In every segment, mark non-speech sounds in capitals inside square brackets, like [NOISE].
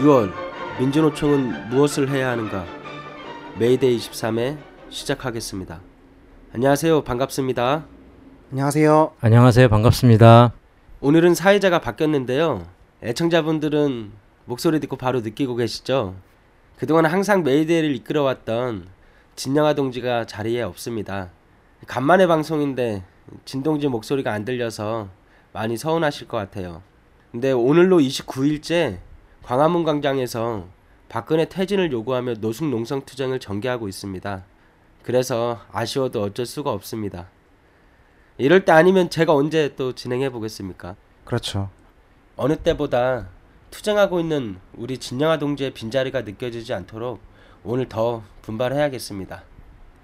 6월 민주노총은 무엇을 해야 하는가? 메이데이 23회 시작하겠습니다. 안녕하세요. 반갑습니다. 안녕하세요. 안녕하세요. 반갑습니다. 오늘은 사회자가 바뀌었는데요. 애청자분들은 목소리 듣고 바로 느끼고 계시죠? 그동안 항상 메이데이를 이끌어왔던 진영아 동지가 자리에 없습니다. 간만에 방송인데 진동지 목소리가 안 들려서 많이 서운하실 것 같아요. 근데 오늘로 29일째 광화문 광장에서 박근혜 퇴진을 요구하며 노숙 농성 투쟁을 전개하고 있습니다. 그래서 아쉬워도 어쩔 수가 없습니다. 이럴 때 아니면 제가 언제 또 진행해 보겠습니까? 그렇죠. 어느 때보다 투쟁하고 있는 우리 진영아 동지의 빈자리가 느껴지지 않도록 오늘 더 분발해야겠습니다.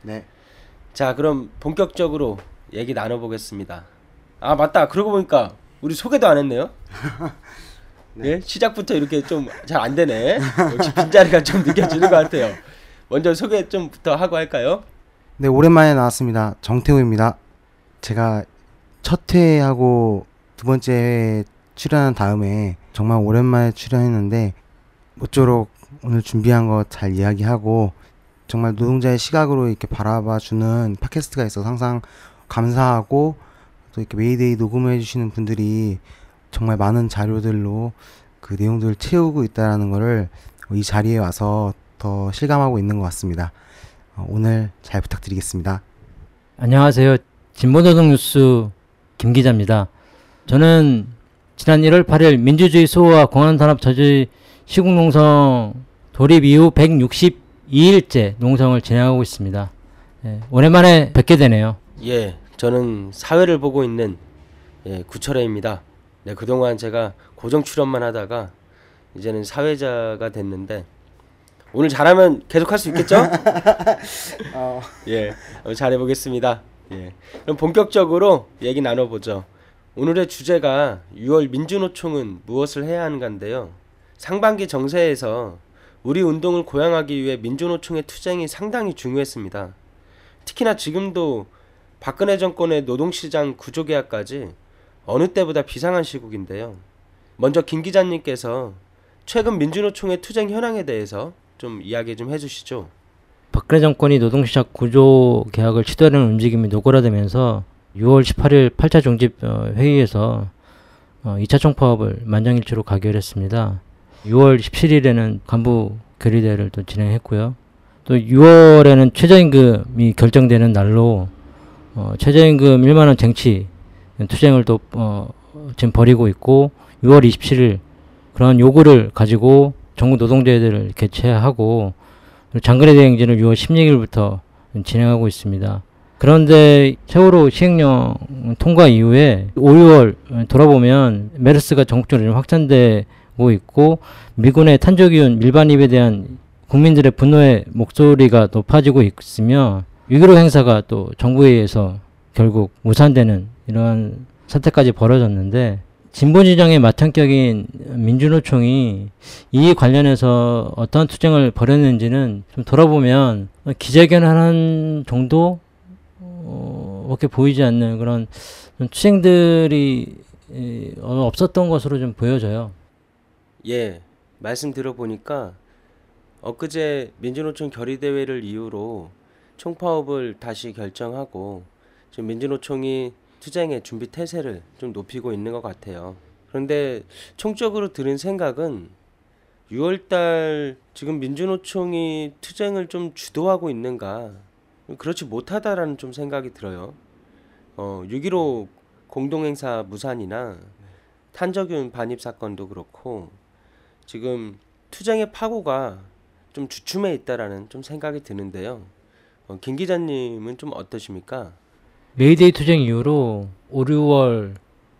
네. 자, 그럼 본격적으로 얘기 나눠보겠습니다. 아, 맞다. 그러고 보니까 우리 소개도 안 했네요. [LAUGHS] 네. 예? 시작부터 이렇게 좀 잘 안 되네. 역시 빈자리가 좀 느껴지는 것 같아요. 먼저 소개 좀부터 하고 할까요? 네, 오랜만에 나왔습니다. 정태우입니다. 제가 첫 회하고 두 번째 회 출연한 다음에 정말 오랜만에 출연했는데 모쪼록 오늘 준비한 거 잘 이야기하고 정말 노동자의 시각으로 이렇게 바라봐 주는 팟캐스트가 있어서 항상 감사하고 또 이렇게 메이데이 녹음해 주시는 분들이 정말 많은 자료들로 그 내용들을 채우고 있다라는 거를 이 자리에 와서 더 실감하고 있는 것 같습니다. 어, 오늘 잘 부탁드리겠습니다. 안녕하세요. 진보노동 뉴스 김 기자입니다. 저는 지난 1월 8일 민주주의 수호와 공안산업 저지 시국농성 돌입 이후 162일째 농성을 진행하고 있습니다. 예, 오랜만에 뵙게 되네요. 예, 저는 사회를 보고 있는 예, 구철회입니다. 네, 그동안 제가 고정 출연만 하다가 이제는 사회자가 됐는데 오늘 잘하면 계속 할 수 있겠죠? [LAUGHS] 어. 예, 잘해보겠습니다. 예, 그럼 본격적으로 얘기 나눠보죠. 오늘의 주제가 6월 민주노총은 무엇을 해야 하는가인데요. 상반기 정세에서 우리 운동을 고양하기 위해 민주노총의 투쟁이 상당히 중요했습니다. 특히나 지금도 박근혜 정권의 노동시장 구조개혁까지 어느 때보다 비상한 시국인데요. 먼저 김 기자님께서 최근 민주노총의 투쟁 현황에 대해서 좀 이야기 좀 해주시죠. 박근혜 정권이 노동시장 구조 개혁을 시도하는 움직임이 노골화되면서 6월 18일 8차 종집 어, 회의에서 2차 총파업을 만장일치로 가결했습니다. 6월 17일에는 간부 결의대회를 또 진행했고요. 또 6월에는 최저임금이 결정되는 날로 어, 최저임금 1만 원 쟁취 투쟁을 또 어, 지금 벌이고 있고 6월 27일 그런 요구를 가지고 전국 노동대회들을 개최하고 장거리 대행진을 6월 16일부터 진행하고 있습니다. 그런데 세월호 시행령 통과 이후에 5, 6월 돌아보면 메르스가 전국적으로 확산되고 있고 미군의 탄저기운 밀반입에 대한 국민들의 분노의 목소리가 높아지고 있으며 6.15 행사가 또 정부에 의해서 결국 무산되는 이러한 사태까지 벌어졌는데 진보 진영의 마찬격인 민주노총이 이 관련해서 어떤 투쟁을 벌였는지는 좀 돌아보면 기자회견하는 정도 어, 밖에 보이지 않는 그런 투쟁들이 없었던 것으로 좀 보여져요. 예, 말씀 들어보니까 엊그제 민주노총 결의대회를 이유로 총파업을 다시 결정하고 지금 민주노총이 투쟁의 준비 태세를 좀 높이고 있는 것 같아요. 그런데 총적으로 들은 생각은 6월달 지금 민주노총이 투쟁을 좀 주도하고 있는가 그렇지 못하다라는 좀 생각이 들어요. 어, 6.15 공동행사 무산이나 탄저균 반입 사건도 그렇고 지금 투쟁의 파고가 좀 주춤해 있다라는 좀 생각이 드는데요. 어, 김 기자님은 좀 어떠십니까? 메이데이 투쟁 이후로 5, 6월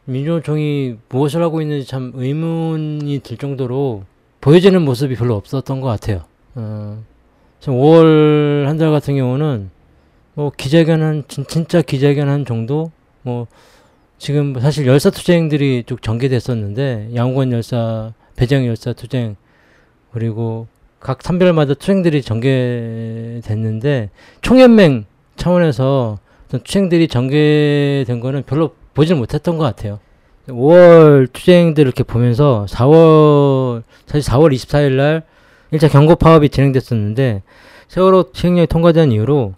민주노총이 무엇을 하고 있는지 참 의문이 들 정도로 보여지는 모습이 별로 없었던 것 같아요. 어, 5월 한 달 같은 경우는 뭐 기자회견한 진, 짜 기자회견 한 정도 뭐 지금 사실 열사 투쟁들이 쭉 전개됐었는데 양우권 열사, 배재형 열사 투쟁 그리고 각 산별마다 투쟁들이 전개됐는데 총연맹 차원에서 투쟁들이 전개된 거는 별로 보질 못했던 것 같아요. 5월 투쟁들을 이렇게 보면서 4월 사실 4월 24일 날 1차 경고 파업이 진행됐었는데 세월호 시행령이 통과된 이후로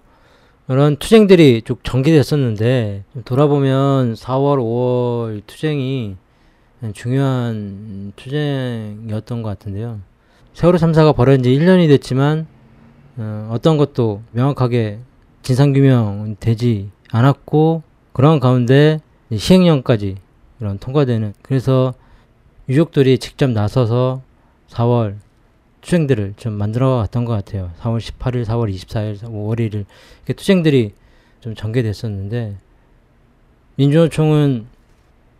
이런 투쟁들이 쭉 전개됐었는데 좀 돌아보면 4월, 5월 투쟁이 중요한 투쟁이었던 것 같은데요. 세월호 참사가 벌어진 지 1년이 됐지만 어, 어떤 것도 명확하게 진상규명 되지 않았고 그런 가운데 시행령까지 이런 통과되는 그래서 유족들이 직접 나서서 4월 투쟁들을 좀 만들어 갔던 것 같아요. 4월 18일, 4월 24일, 5월 1일 이렇게 투쟁들이 좀 전개됐었는데 민주노총은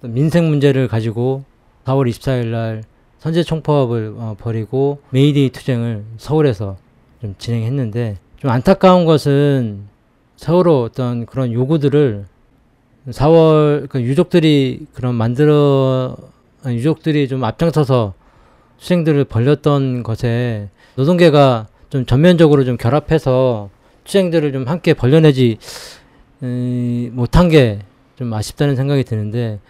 또 민생 문제를 가지고 4월 24일 날 선제 총파업을 어, 벌이고 메이데이 투쟁을 서울에서 좀 진행했는데 좀 안타까운 것은 서울로 어떤 그런 요구들을 4월 그 유족들이 그런 만들어 유족들이 좀 앞장서서 투쟁들을 벌렸던 것에 노동계가 좀 전면적으로 좀 결합해서 투쟁들을 좀 함께 벌려내지 음, 못한 게 좀 아쉽다는 생각이 드는데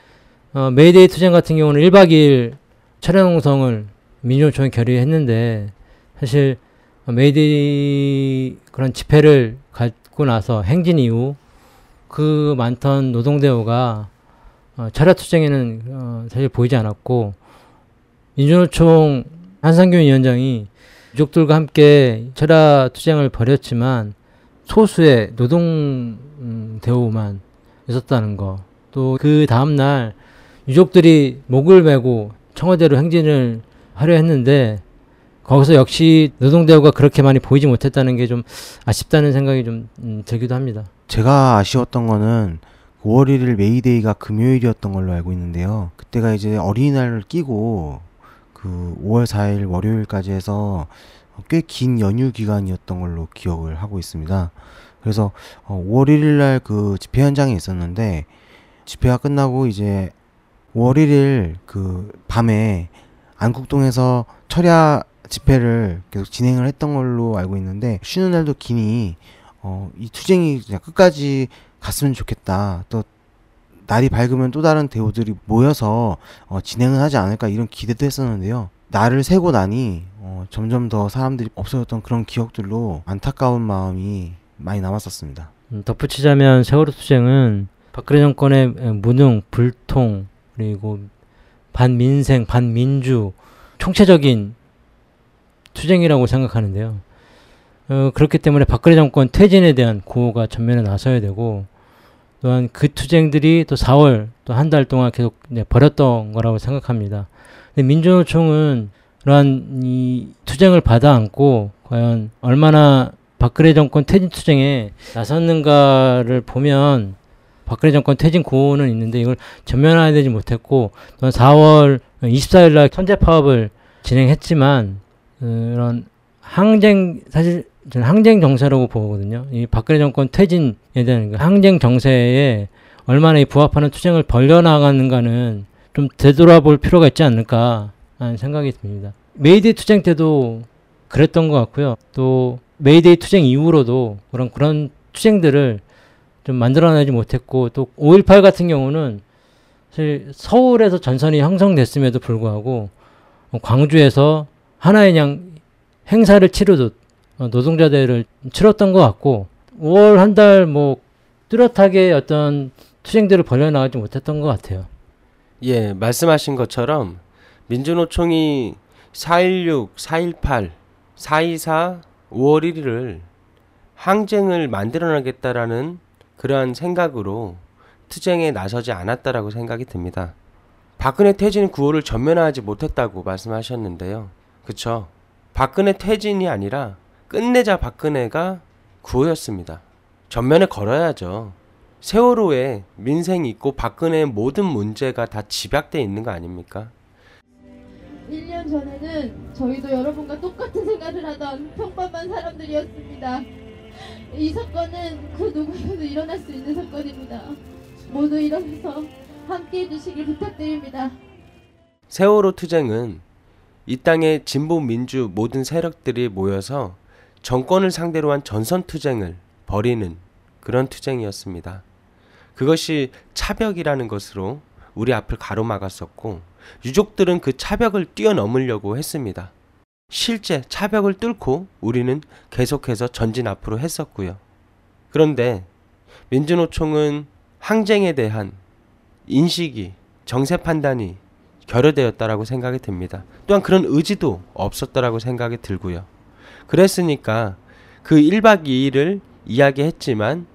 어, 메이데이 투쟁 같은 경우는 1박 2일 철야농성을 민주노총이 결의했는데 사실 메이데이 그런 집회를 갖고 나서 행진 이후 그 많던 노동대오가 어, 철야투쟁에는 어, 사실 보이지 않았고 민주노총 한상균 위원장이 유족들과 함께 철야투쟁을 벌였지만 소수의 노동 음, 대오만 있었다는 거. 또 그 다음날 유족들이 목을 메고 청와대로 행진을 하려 했는데 거기서 역시 노동대오가 그렇게 많이 보이지 못했다는 게 좀 아쉽다는 생각이 좀 음, 들기도 합니다. 제가 아쉬웠던 거는 5월 1일 메이데이가 금요일이었던 걸로 알고 있는데요. 그때가 이제 어린이날을 끼고 그 5월 4일 월요일까지 해서 꽤 긴 연휴 기간이었던 걸로 기억을 하고 있습니다. 그래서 어, 5월 1일 날 그 집회 현장에 있었는데 집회가 끝나고 이제 5월 1일 그 밤에 안국동에서 철야 집회를 계속 진행을 했던 걸로 알고 있는데 쉬는 날도 기니 어, 이 투쟁이 그냥 끝까지 갔으면 좋겠다. 또 날이 밝으면 또 다른 대우들이 모여서 어, 진행을 하지 않을까 이런 기대도 했었는데요. 날을 새고 나니 어, 점점 더 사람들이 없어졌던 그런 기억들로 안타까운 마음이 많이 남았었습니다. 음, 덧붙이자면 세월호 투쟁은 박근혜 정권의 에, 무능, 불통 그리고 반민생, 반민주 총체적인 투쟁이라고 생각하는데요. 어, 그렇기 때문에 박근혜 정권 퇴진에 대한 구호가 전면에 나서야 되고 또한 그 투쟁들이 또 4월 또 한 달 동안 계속 네, 벌였던 거라고 생각합니다. 근데 민주노총은 그러한 이 투쟁을 받아 안고 과연 얼마나 박근혜 정권 퇴진 투쟁에 나섰는가를 보면 박근혜 정권 퇴진 구호는 있는데 이걸 전면화되지 못했고 또한 4월 24일 날 선제 파업을 진행했지만 어, 이런 항쟁 사실 저는 항쟁 정세라고 보거든요. 이 박근혜 정권 퇴진에 대한 그 항쟁 정세에 얼마나 이 부합하는 투쟁을 벌려나가는가는 좀 되돌아볼 필요가 있지 않을까 하는 생각이 듭니다. 메이데이 투쟁 때도 그랬던 것 같고요. 또 메이데이 투쟁 이후로도 그런 그런 투쟁들을 좀 만들어내지 못했고 또 5.18 같은 경우는 사실 서울에서 전선이 형성됐음에도 불구하고 광주에서 하나의 그냥 행사를 치르듯 어, 노동자대회를 치렀던 것 같고 5월 한 달 뭐 뚜렷하게 어떤 투쟁들을 벌려나가지 못했던 것 같아요. 예, 말씀하신 것처럼 민주노총이 4.16, 4.18, 4.24, 5월 1일을 항쟁을 만들어내겠다라는 그러한 생각으로 투쟁에 나서지 않았다라고 생각이 듭니다. 박근혜 퇴진 구호를 전면화하지 못했다고 말씀하셨는데요. 그쵸? 박근혜 퇴진이 아니라 끝내자 박근혜가 구호였습니다. 전면에 걸어야죠. 세월호에 민생이 있고 박근혜의 모든 문제가 다 집약돼 있는 거 아닙니까? 1년 전에는 저희도 여러분과 똑같은 생각을 하던 평범한 사람들이었습니다. 이 사건은 그 누구에도 일어날 수 있는 사건입니다. 모두 일어나서 함께 해주시길 부탁드립니다. 세월호 투쟁은 이 땅의 진보 민주 모든 세력들이 모여서 정권을 상대로 한 전선 투쟁을 벌이는 그런 투쟁이었습니다. 그것이 차벽이라는 것으로 우리 앞을 가로막았었고 유족들은 그 차벽을 뛰어넘으려고 했습니다. 실제 차벽을 뚫고 우리는 계속해서 전진 앞으로 했었고요. 그런데 민주노총은 항쟁에 대한 인식이 정세 판단이 결여되었다라고 생각이 듭니다. 또한 그런 의지도 없었다라고 생각이 들고요. 그랬으니까 그 1박 2일을 이야기했지만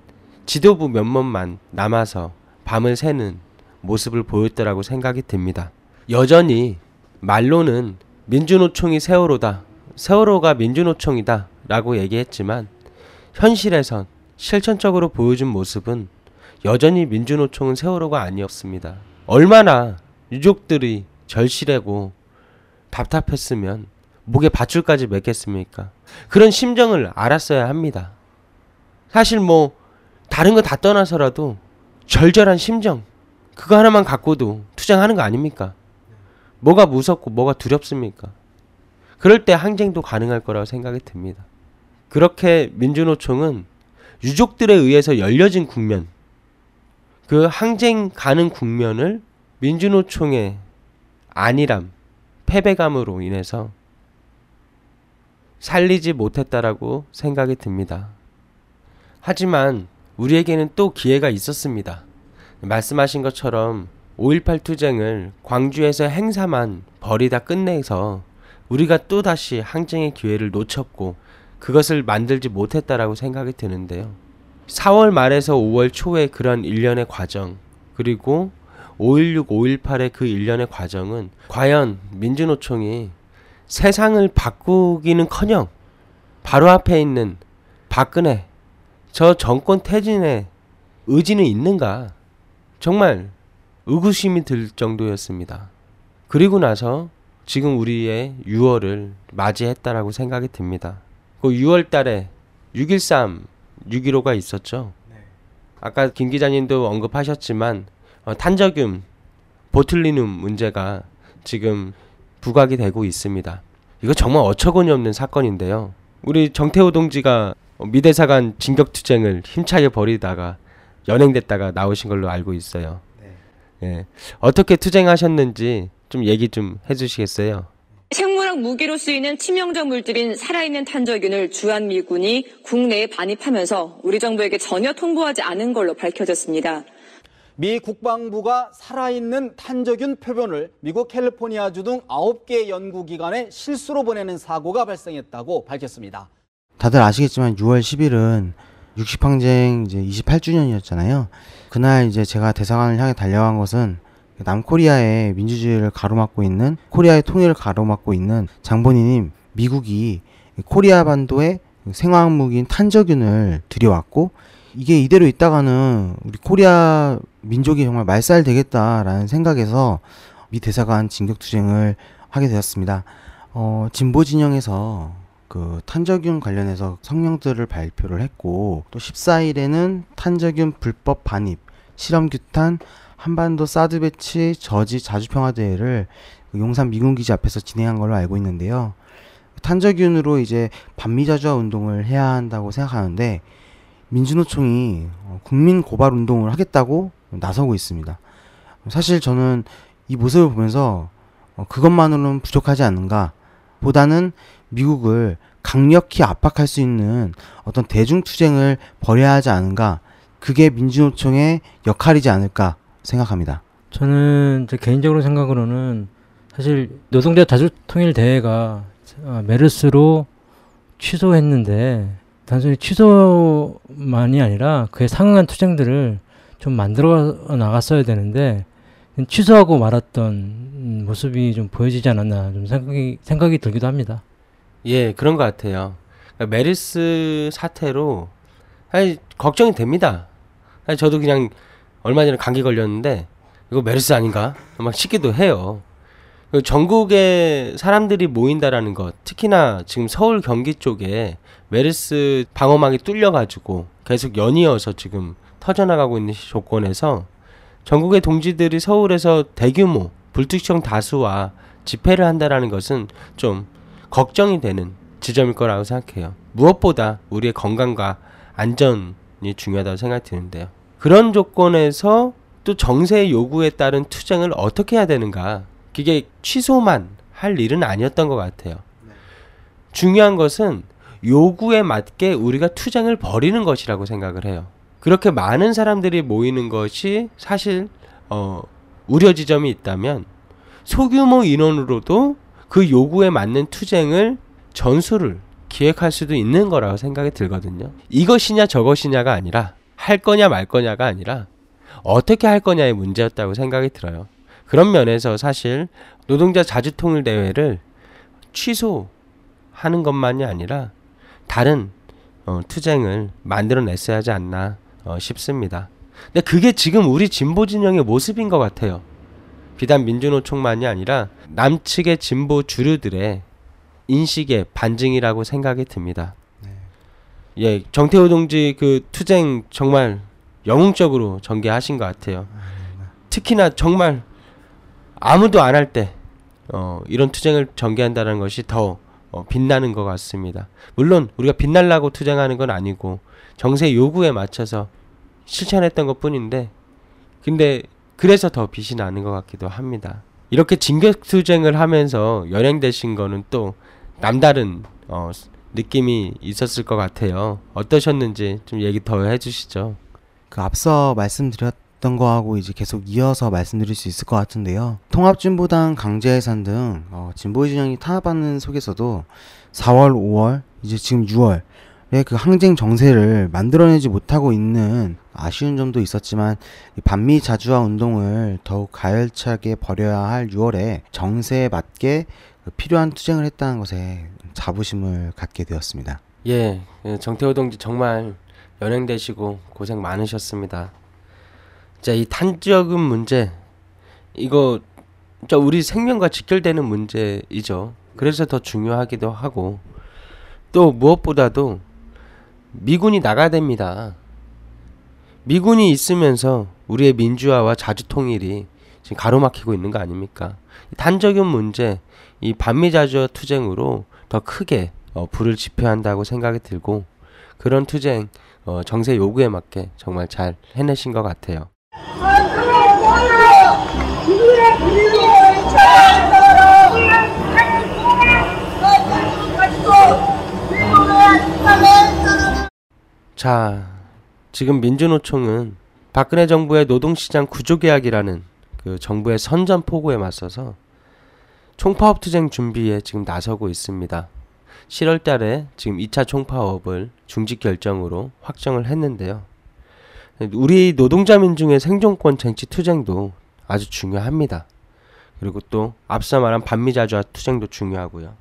지도부 면목만 남아서 밤을 새는 모습을 보였더라고 생각이 듭니다. 여전히 말로는 민주노총이 세월호다. 세월호가 민주노총이다. 라고 얘기했지만 현실에선 실천적으로 보여준 모습은 여전히 민주노총은 세월호가 아니었습니다. 얼마나 유족들이 절실하고 답답했으면 목에 밧줄까지 맺겠습니까? 그런 심정을 알았어야 합니다. 사실 뭐 다른 거 다 떠나서라도 절절한 심정 그거 하나만 갖고도 투쟁하는 거 아닙니까? 뭐가 무섭고 뭐가 두렵습니까? 그럴 때 항쟁도 가능할 거라고 생각이 듭니다. 그렇게 민주노총은 유족들에 의해서 열려진 국면, 그 항쟁 가는 국면을 민주노총의 안일함, 패배감으로 인해서 살리지 못했다라고 생각이 듭니다. 하지만 우리에게는 또 기회가 있었습니다. 말씀하신 것처럼 5.18 투쟁을 광주에서 행사만 벌이다 끝내서 우리가 또다시 항쟁의 기회를 놓쳤고 그것을 만들지 못했다라고 생각이 드는데요. 4월 말에서 5월 초의 그런 일련의 과정 그리고 5.16, 5.18의 그 일련의 과정은 과연 민주노총이 세상을 바꾸기는 커녕 바로 앞에 있는 박근혜 저 정권 퇴진의 의지는 있는가? 정말 의구심이 들 정도였습니다. 그리고 나서 지금 우리의 6월을 맞이했다라고 생각이 듭니다. 그 6월 달에 6.13, 6.15가 있었죠. 아까 김 기자님도 언급하셨지만 어, 탄저균, 보툴리눔 문제가 지금 부각이 되고 있습니다. 이거 정말 어처구니 없는 사건인데요. 우리 정태호 동지가 미대사관 진격투쟁을 힘차게 벌이다가 연행됐다가 나오신 걸로 알고 있어요. 예. 어떻게 투쟁하셨는지 좀 얘기 좀 해주시겠어요? 생물학 무기로 쓰이는 치명적 물질인 살아있는 탄저균을 주한미군이 국내에 반입하면서 우리 정부에게 전혀 통보하지 않은 걸로 밝혀졌습니다. 미 국방부가 살아있는 탄저균 표본을 미국 캘리포니아주 등 9개 연구기관에 실수로 보내는 사고가 발생했다고 밝혔습니다. 다들 아시겠지만 6월 10일은 6.10항쟁 이제 28주년이었잖아요. 그날 이제 제가 대사관을 향해 달려간 것은 남코리아의 민주주의를 가로막고 있는 코리아의 통일을 가로막고 있는 장본인인 미국이 코리아 반도에 생화학 무기인 탄저균을 들여왔고 이게 이대로 있다가는 우리 코리아 민족이 정말 말살 되겠다라는 생각에서 미 대사관 진격투쟁을 하게 되었습니다. 어, 진보 진영에서 그 탄저균 관련해서 성명들을 발표를 했고 또 14일에는 탄저균 불법 반입, 실험규탄, 한반도 사드 배치 저지 자주평화 대회를 그 용산 미군기지 앞에서 진행한 걸로 알고 있는데요. 탄저균으로 이제 반미자주화 운동을 해야 한다고 생각하는데 민주노총이 어, 국민 고발 운동을 하겠다고 나서고 있습니다. 사실 저는 이 모습을 보면서 어, 그것만으로는 부족하지 않는가 보다는 미국을 강력히 압박할 수 있는 어떤 대중투쟁을 벌여야 하지 않은가 그게 민주노총의 역할이지 않을까 생각합니다. 저는 제 개인적으로 생각으로는 사실 노동자 자주통일 대회가 어, 메르스로 취소했는데 단순히 취소만이 아니라 그에 상응한 투쟁들을 좀 만들어 나갔어야 되는데 취소하고 말았던 모습이 좀 보여지지 않았나 좀 생각이 생각이 들기도 합니다. 예, 그런 것 같아요. 그러니까 메르스 사태로 사실 걱정이 됩니다. 사실 저도 그냥 얼마 전에 감기 걸렸는데 이거 메르스 아닌가? 막 싶기도 해요. 그 전국에 사람들이 모인다라는 것, 특히나 지금 서울 경기 쪽에 메르스 방어막이 뚫려가지고 계속 연이어서 지금 터져나가고 있는 조건에서 전국의 동지들이 서울에서 대규모 불특정 다수와 집회를 한다라는 것은 좀 걱정이 되는 지점일 거라고 생각해요. 무엇보다 우리의 건강과 안전이 중요하다고 생각이 드는데요. 그런 조건에서 또 정세의 요구에 따른 투쟁을 어떻게 해야 되는가? 그게 취소만 할 일은 아니었던 것 같아요. 중요한 것은 요구에 맞게 우리가 투쟁을 벌이는 것이라고 생각을 해요. 그렇게 많은 사람들이 모이는 것이 사실 어, 우려 지점이 있다면 소규모 인원으로도 그 요구에 맞는 투쟁을 전술을 기획할 수도 있는 거라고 생각이 들거든요. 이것이냐 저것이냐가 아니라 할 거냐 말 거냐가 아니라 어떻게 할 거냐의 문제였다고 생각이 들어요. 그런 면에서 사실 노동자 자주통일 대회를 취소하는 것만이 아니라 다른 어, 투쟁을 만들어냈어야 하지 않나 어, 싶습니다. 근데 그게 지금 우리 진보 진영의 모습인 것 같아요. 비단 민주노총만이 아니라 남측의 진보 주류들의 인식의 반증이라고 생각이 듭니다. 예, 정태호 동지 그 투쟁 정말 영웅적으로 전개하신 것 같아요. 특히나 정말 아무도 안 할 때 어, 이런 투쟁을 전개한다는 것이 더 어, 빛나는 것 같습니다. 물론 우리가 빛날라고 투쟁하는 건 아니고 정세 요구에 맞춰서 실천했던 것 뿐인데 근데 그래서 더 빛이 나는 것 같기도 합니다. 이렇게 진격 투쟁을 하면서 연행되신 거는 또 남다른 어, 느낌이 있었을 것 같아요. 어떠셨는지 좀 얘기 더 해주시죠. 그 앞서 말씀드렸던 거하고 이제 계속 이어서 말씀드릴 수 있을 것 같은데요. 통합진보당 강제해산 등 어, 진보 진영이 탄압하는 속에서도 4월, 5월, 이제 지금 6월 그 항쟁 정세를 만들어내지 못하고 있는 아쉬운 점도 있었지만 이 반미 자주화 운동을 더욱 가열차게 벌여야 할 6월에 정세에 맞게 그 필요한 투쟁을 했다는 것에 자부심을 갖게 되었습니다. 예, 예, 정태호 동지 정말 연행되시고 고생 많으셨습니다. 자, 이 탄저금 문제 이거 저 우리 생명과 직결되는 문제이죠. 그래서 더 중요하기도 하고 또 무엇보다도 미군이 나가야 됩니다. 미군이 있으면서 우리의 민주화와 자주 통일이 지금 가로막히고 있는 거 아닙니까? 단적인 문제, 이 반미 자주화 투쟁으로 더 크게 어, 불을 지펴야 한다고 생각이 들고 그런 투쟁 어, 정세 요구에 맞게 정말 잘 해내신 것 같아요. 자, 지금 민주노총은 박근혜 정부의 노동시장 구조개혁이라는 그 정부의 선전포고에 맞서서 총파업 투쟁 준비에 지금 나서고 있습니다. 7월 달에 지금 2차 총파업을 중직 결정으로 확정을 했는데요. 우리 노동자 민중의 생존권 쟁취 투쟁도 아주 중요합니다. 그리고 또 앞서 말한 반미자주화 투쟁도 중요하고요.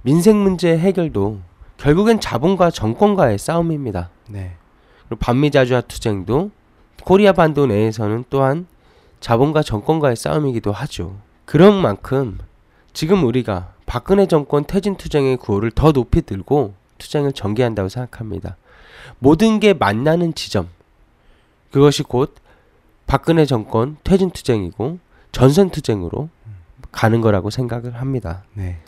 민생 문제 해결도 결국엔 자본과 정권과의 싸움입니다. 네. 그리고 반미자주화 투쟁도 코리아 반도 내에서는 또한 자본과 정권과의 싸움이기도 하죠. 그런 만큼 지금 우리가 박근혜 정권 퇴진 투쟁의 구호를 더 높이 들고 투쟁을 전개한다고 생각합니다. 모든 게 만나는 지점. 그것이 곧 박근혜 정권 퇴진 투쟁이고 전선 투쟁으로 가는 거라고 생각을 합니다. 네.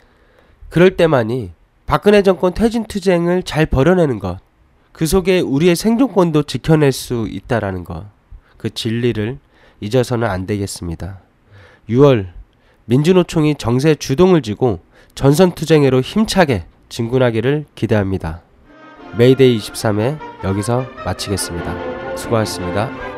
그럴 때만이 박근혜 정권 퇴진 투쟁을 잘 벌여내는 것, 그 속에 우리의 생존권도 지켜낼 수 있다라는 것, 그 진리를 잊어서는 안 되겠습니다. 6월 민주노총이 정세 주동을 쥐고 전선 투쟁으로 힘차게 진군하기를 기대합니다. 메이데이 23회 여기서 마치겠습니다. 수고하셨습니다.